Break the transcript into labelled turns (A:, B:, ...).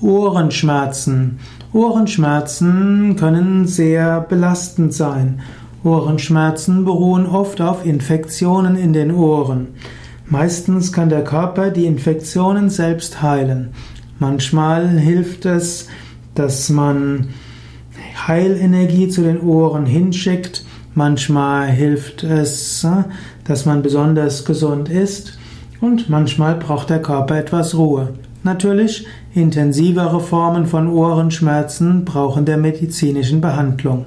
A: Ohrenschmerzen. Ohrenschmerzen können sehr belastend sein. Ohrenschmerzen beruhen oft auf Infektionen in den Ohren. Meistens kann der Körper die Infektionen selbst heilen. Manchmal hilft es, dass man Heilenergie zu den Ohren hinschickt. Manchmal hilft es, dass man besonders gesund ist. Und manchmal braucht der Körper etwas Ruhe. Natürlich, intensivere Formen von Ohrenschmerzen brauchen der medizinischen Behandlung.